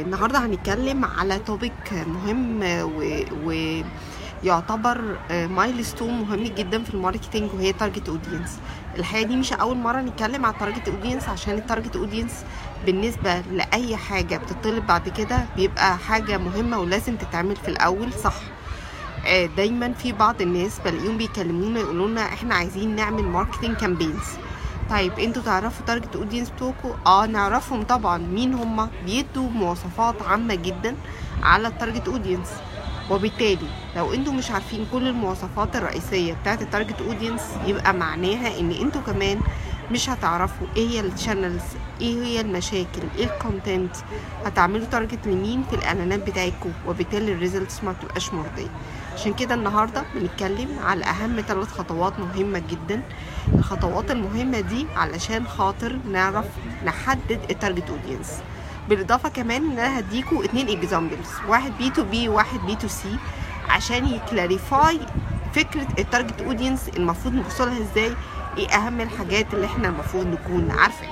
النهارده هنتكلم على topic مهم. ويعتبر milestone مهم جدا في ال marketing وهي target audience الحقيقة دي مش أول مرة نتكلم على ال target audience عشان ال target audience بالنسبة لأي حاجة بتطلب بعد كده بيبقى حاجة مهمة ولازم تتعمل في الأول صح دايما في بعض الناس بلاقيهم بيكلمونا يقولوا إحنا عايزين نعمل marketing campaigns طيب أنتوا تعرفوا target audience بتوعكم؟ آه نعرفهم طبعا. مين هم؟ بيدوا مواصفات عامة جدا على ال target audience وبالتالي لو أنتوا مش عارفين كل المواصفات الرئيسية بتاعت ال target audience يبقى معناها ان أنتوا كمان مش هتعرفوا إيه هي ال channels إيه هي المشاكل إيه ال content هتعملوا target لمين في الإعلانات بتاعتكم؟ وبالتالي ال results ما بتبقاش مرضية. عشان كده النهارده بنتكلم على أهم ثلاث خطوات مهمة جدا. الخطوات المهمة دي علشان خاطر نعرف نحدد ال target audience بالإضافة كمان إن أنا هديكوا اتنين examples واحد بي تو بي وواحد بي تو سي عشان ي clarify فكرة ال target audience المفروض نوصلها إزاي إيه أهم الحاجات اللي إحنا المفروض نكون عارفين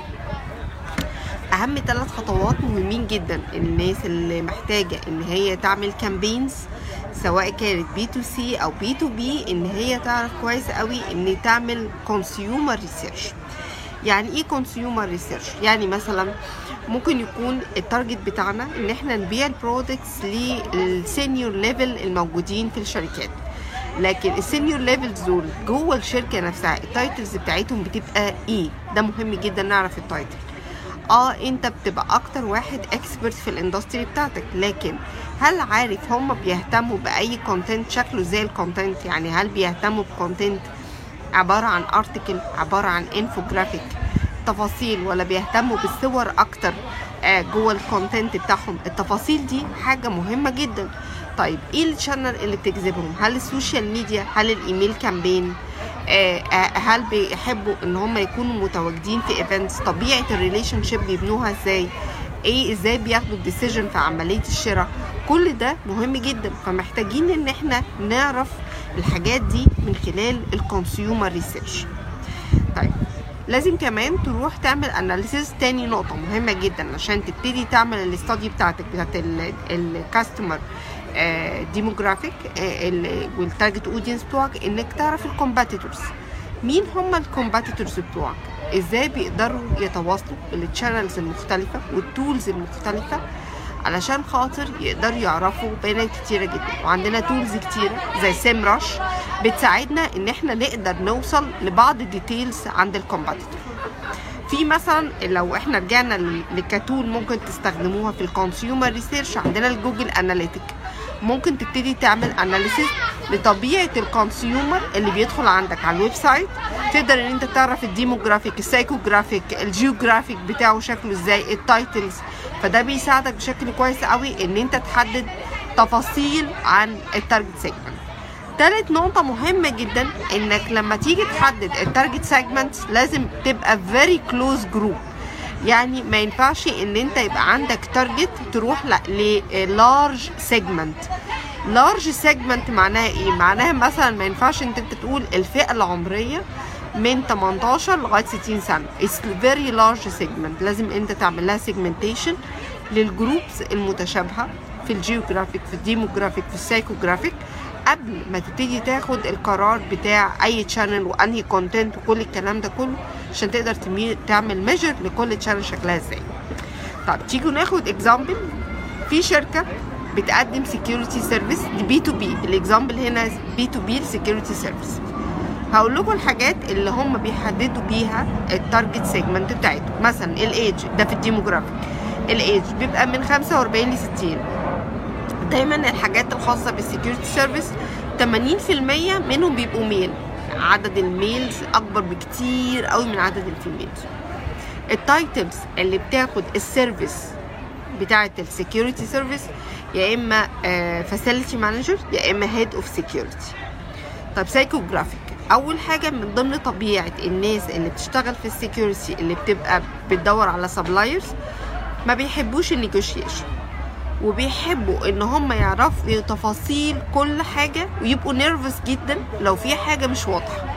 أهم ثلاث خطوات مهمين جدا الناس اللي محتاجة إن هي تعمل campaigns سواء كانت بي تو سي أو بي تو بي إن هي تعرف كويس قوي إن تعمل consumer research يعني إيه consumer research يعني مثلا ممكن يكون ال target بتاعنا إن إحنا نبيع ال products لل senior level الموجودين في الشركات. لكن ال senior levels دول جوه الشركة نفسها ال titles بتاعتهم بتبقى إيه؟ ده مهم جدا نعرف ال title آه أنت بتبقى أكتر واحد expert في ال industry بتاعتك. لكن هل عارف هم بيهتموا بأي content شكله زي ال content يعني هل بيهتموا ب content عبارة عن article عبارة عن انفوجرافيك تفاصيل ولا بيهتموا بالصور أكتر آه جوه ال content بتاعهم؟ التفاصيل دي حاجة مهمة جدا. طيب إيه ال channel اللي بتجذبهم؟ هل ال social media هل ال email campaign هل بيحبوا إن هم يكونوا متواجدين في events طبيعة ال relationship بيبنوها إزاي؟ إيه إزاي بياخدوا ال decision في عملية الشراء؟ كل ده مهم جدا فمحتاجين إن إحنا نعرف الحاجات دي من خلال ال consumer research طيب لازم كمان تروح تعمل analysis تاني نقطة مهمة جدا عشان تبتدي تعمل ال study بتاعتك بتاعت ال customer demographic وال target audience بتوعك إنك تعرف ال competitors مين هم ال competitors بتوعك؟ إزاي بيقدروا يتواصلوا بال channels المختلفة وال tools المختلفة علشان خاطر يقدروا يعرفوا بيانات كتيرة جدا. وعندنا tools كتيرة زي Semrush بتساعدنا إن إحنا نقدر نوصل لبعض ال details عند ال competitor في مثلا لو إحنا رجعنا لك tool ممكن تستخدموها في ال consumer research عندنا ال Google Analytics ممكن تبتدي تعمل analysis لطبيعة ال consumer اللي بيدخل عندك على ال website. تقدر إن أنت تعرف ال demographic ال psychographic ال geographic بتاعه شكله إزاي ال titles فده بيساعدك بشكل كويس قوي إن أنت تحدد تفاصيل عن ال target segment تالت نقطة مهمة جدا إنك لما تيجي تحدد ال target segment لازم تبقى very close group. يعني ما ينفعش ان انت يبقى عندك target تروح ل large segment large segment معناها إيه؟ معناها مثلا ما ينفعش انت تقول الفئة العمرية من 18 لغاية 60 سنة. It's very large segment. لازم انت تعمل لها segmentation لل groups المتشابهة في ال geographic في ال demographic في ال psychographic قبل ما تبتدي تاخد القرار بتاع أي channel وأنهي content وكل الكلام ده كله. عشان تقدر تعمل measure لكل channel شكلها إزاي. طب تيجوا ناخد example في شركة بتقدم security service B2B ال example هنا B2B ال security service هقول لكم الحاجات اللي هم بيحددوا بيها ال target segment بتاعتهم. مثلا الايج ده في ال demographic الايج بيبقى من 45 ل 60 دايما الحاجات الخاصة بال security service 80% منهم بيبقوا male عدد ال males أكبر بكتير قوي من عدد ال females. ال titles اللي بتاخد ال service بتاعه ال security service يا إما facility manager يا إما head of security طب psychographic أول حاجة من ضمن طبيعة الناس اللي بتشتغل في ال security اللي بتبقى بتدور على suppliers ما بيحبوش النيجوشيشن وبيحبوا إن هم يعرفوا تفاصيل كل حاجة ويبقوا nervous جدا لو في حاجة مش واضحة.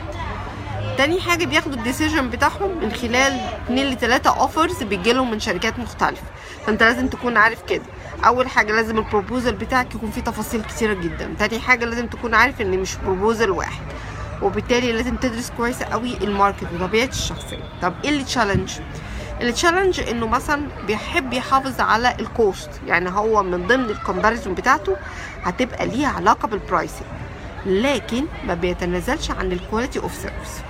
تاني حاجة بياخدوا ال decision بتاعهم من خلال 2 ل 3 offers بيجيلهم من شركات مختلفة. فأنت لازم تكون عارف كده. أول حاجة لازم ال proposal بتاعك يكون فيه تفاصيل كتيرة جدا. تاني حاجة لازم تكون عارف إن مش proposal واحد. وبالتالي لازم تدرس كويس قوي ال market وطبيعه الشخصية. طب إيه اللي challenge ال challenge إنه مثلا بيحب يحافظ على ال cost يعني هو من ضمن ال comparison بتاعته هتبقى ليها علاقة بال pricing لكن ما بيتنازلش عن ال quality of service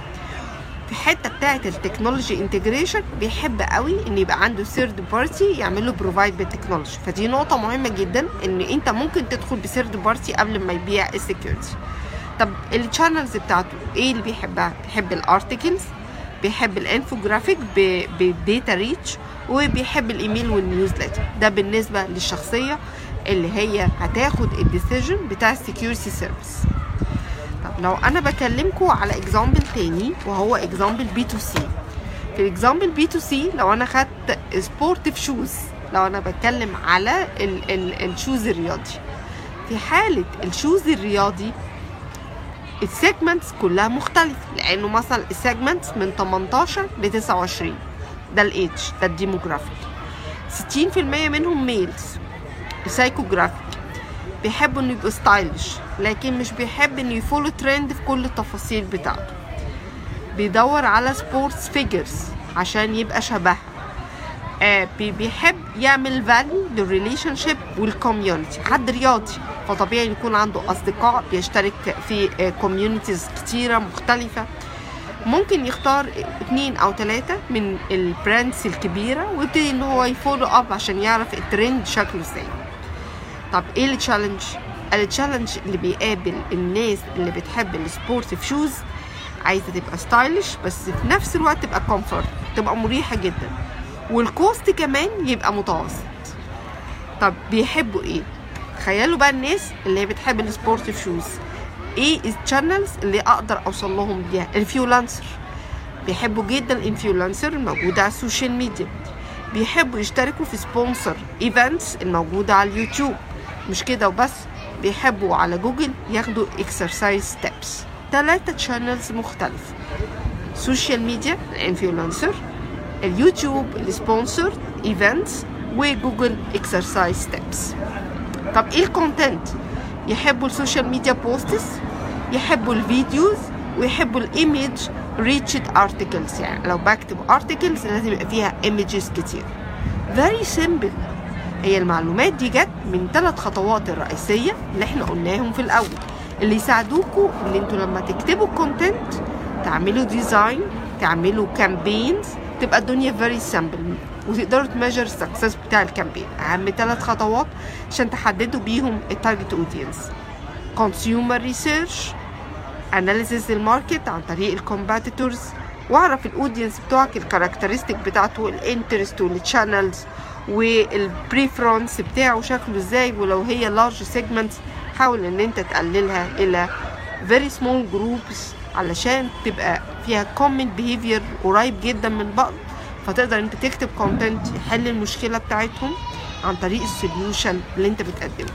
في حتة بتاعة ال technology integration بيحب قوي إن يبقى عنده third party يعمل له provide بال technology فدي نقطة مهمة جدا إن أنت ممكن تدخل ب third party قبل ما يبيع ال security طب ال channels بتاعته إيه اللي بيحبها؟ بيحب ال articles بيحب ال infographic بال data rich وبيحب ال email وال newsletter. ده بالنسبة للشخصية اللي هي هتاخد ال decision بتاع ال security service طب لو أنا بكلمكم على example تاني وهو example B2C في ال example B2C لو أنا خدت sportive shoes لو أنا بتكلم على ال ال ال shoes الرياضي. في حالة ال shoes الرياضي ال segments كلها مختلفة. لأنه مثلا السيجمنتس من 18 ل 29 ده ال age ده ال demographic. 60% منهم males psychographic بيحبوا إنه يبقوا stylish لكن مش بيحب إنه ي follow trend في كل التفاصيل بتاعته. بيدور على sports figures عشان يبقى شبهها. آه بيحب يعمل value لل relationship وال community حد رياضي. فطبيعي يكون عنده أصدقاء بيشترك في communities كتيرة مختلفة. ممكن يختار اتنين أو تلاتة من ال brands الكبيرة ويبتدي إن هو ي follow up عشان يعرف الترند شكله إزاي. طب إيه ال challenge ال challenge اللي بيقابل الناس اللي بتحب ال sportive shoes عايزة تبقى stylish بس في نفس الوقت تبقى comfort تبقى مريحة جدا. وال cost كمان يبقى متوسط. طب بيحبوا إيه؟ تخيلوا بقى الناس اللي هي بتحب ال sportive shoes إيه ال channels اللي أقدر اوصل لهم بيها؟ ال influencer بيحبوا جدا ال influencer الموجودة على ال social media بيحبوا يشتركوا في sponsor events الموجودة على اليوتيوب. مش كده وبس بيحبوا على جوجل ياخدوا exercise steps ثلاثة channels مختلفة social media ال influencer. اليوتيوب ال sponsor events وجوجل exercise steps طب إيه ال content يحبوا ال social media posts يحبوا ال videos ويحبوا ال image enriched articles يعني لو بكتب articles لازم يبقى فيها images كتير. very simple هي المعلومات دي جت من ثلاث خطوات الرئيسية اللي إحنا قلناهم في الأول. اللي يساعدوكوا إن أنتوا لما تكتبوا content تعملوا design تعملوا campaigns تبقى الدنيا very simple وتقدروا ت measure ال success بتاع ال campaign أهم ثلاث خطوات عشان تحددوا بيهم ال target audience consumer research analysis ال market عن طريق ال competitors واعرف ال audience بتوعك ال characteristic بتاعته ال interest وال channels وال preference بتاعه شكله إزاي ولو هي large segment حاول إن أنت تقللها إلى very small groups علشان تبقى فيها common behavior قريب جدا من بعض فتقدر انت تكتب content يحل المشكلة بتاعتهم عن طريق ال solution اللي انت بتقدمه.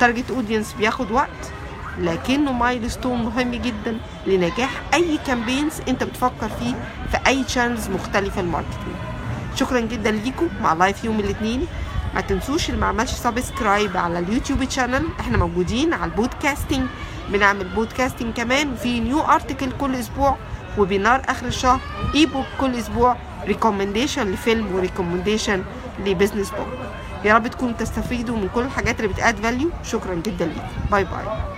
target audience بياخد وقت لكنه milestone مهم جدا لنجاح أي campaigns انت بتفكر فيه في أي channels مختلفة ال marketing شكرا جدا ليكم. مع live يوم الاثنين. ما تنسوش اللي ما عملش subscribe على اليوتيوب channel إحنا موجودين على ال podcasting بنعمل podcasting كمان وفي new article كل أسبوع webinar آخر الشهر e-book كل أسبوع recommendation لفيلم و recommendation ل business book يا رب تكونوا تستفيدوا من كل الحاجات اللي بت add value شكرا جدا ليكم. bye bye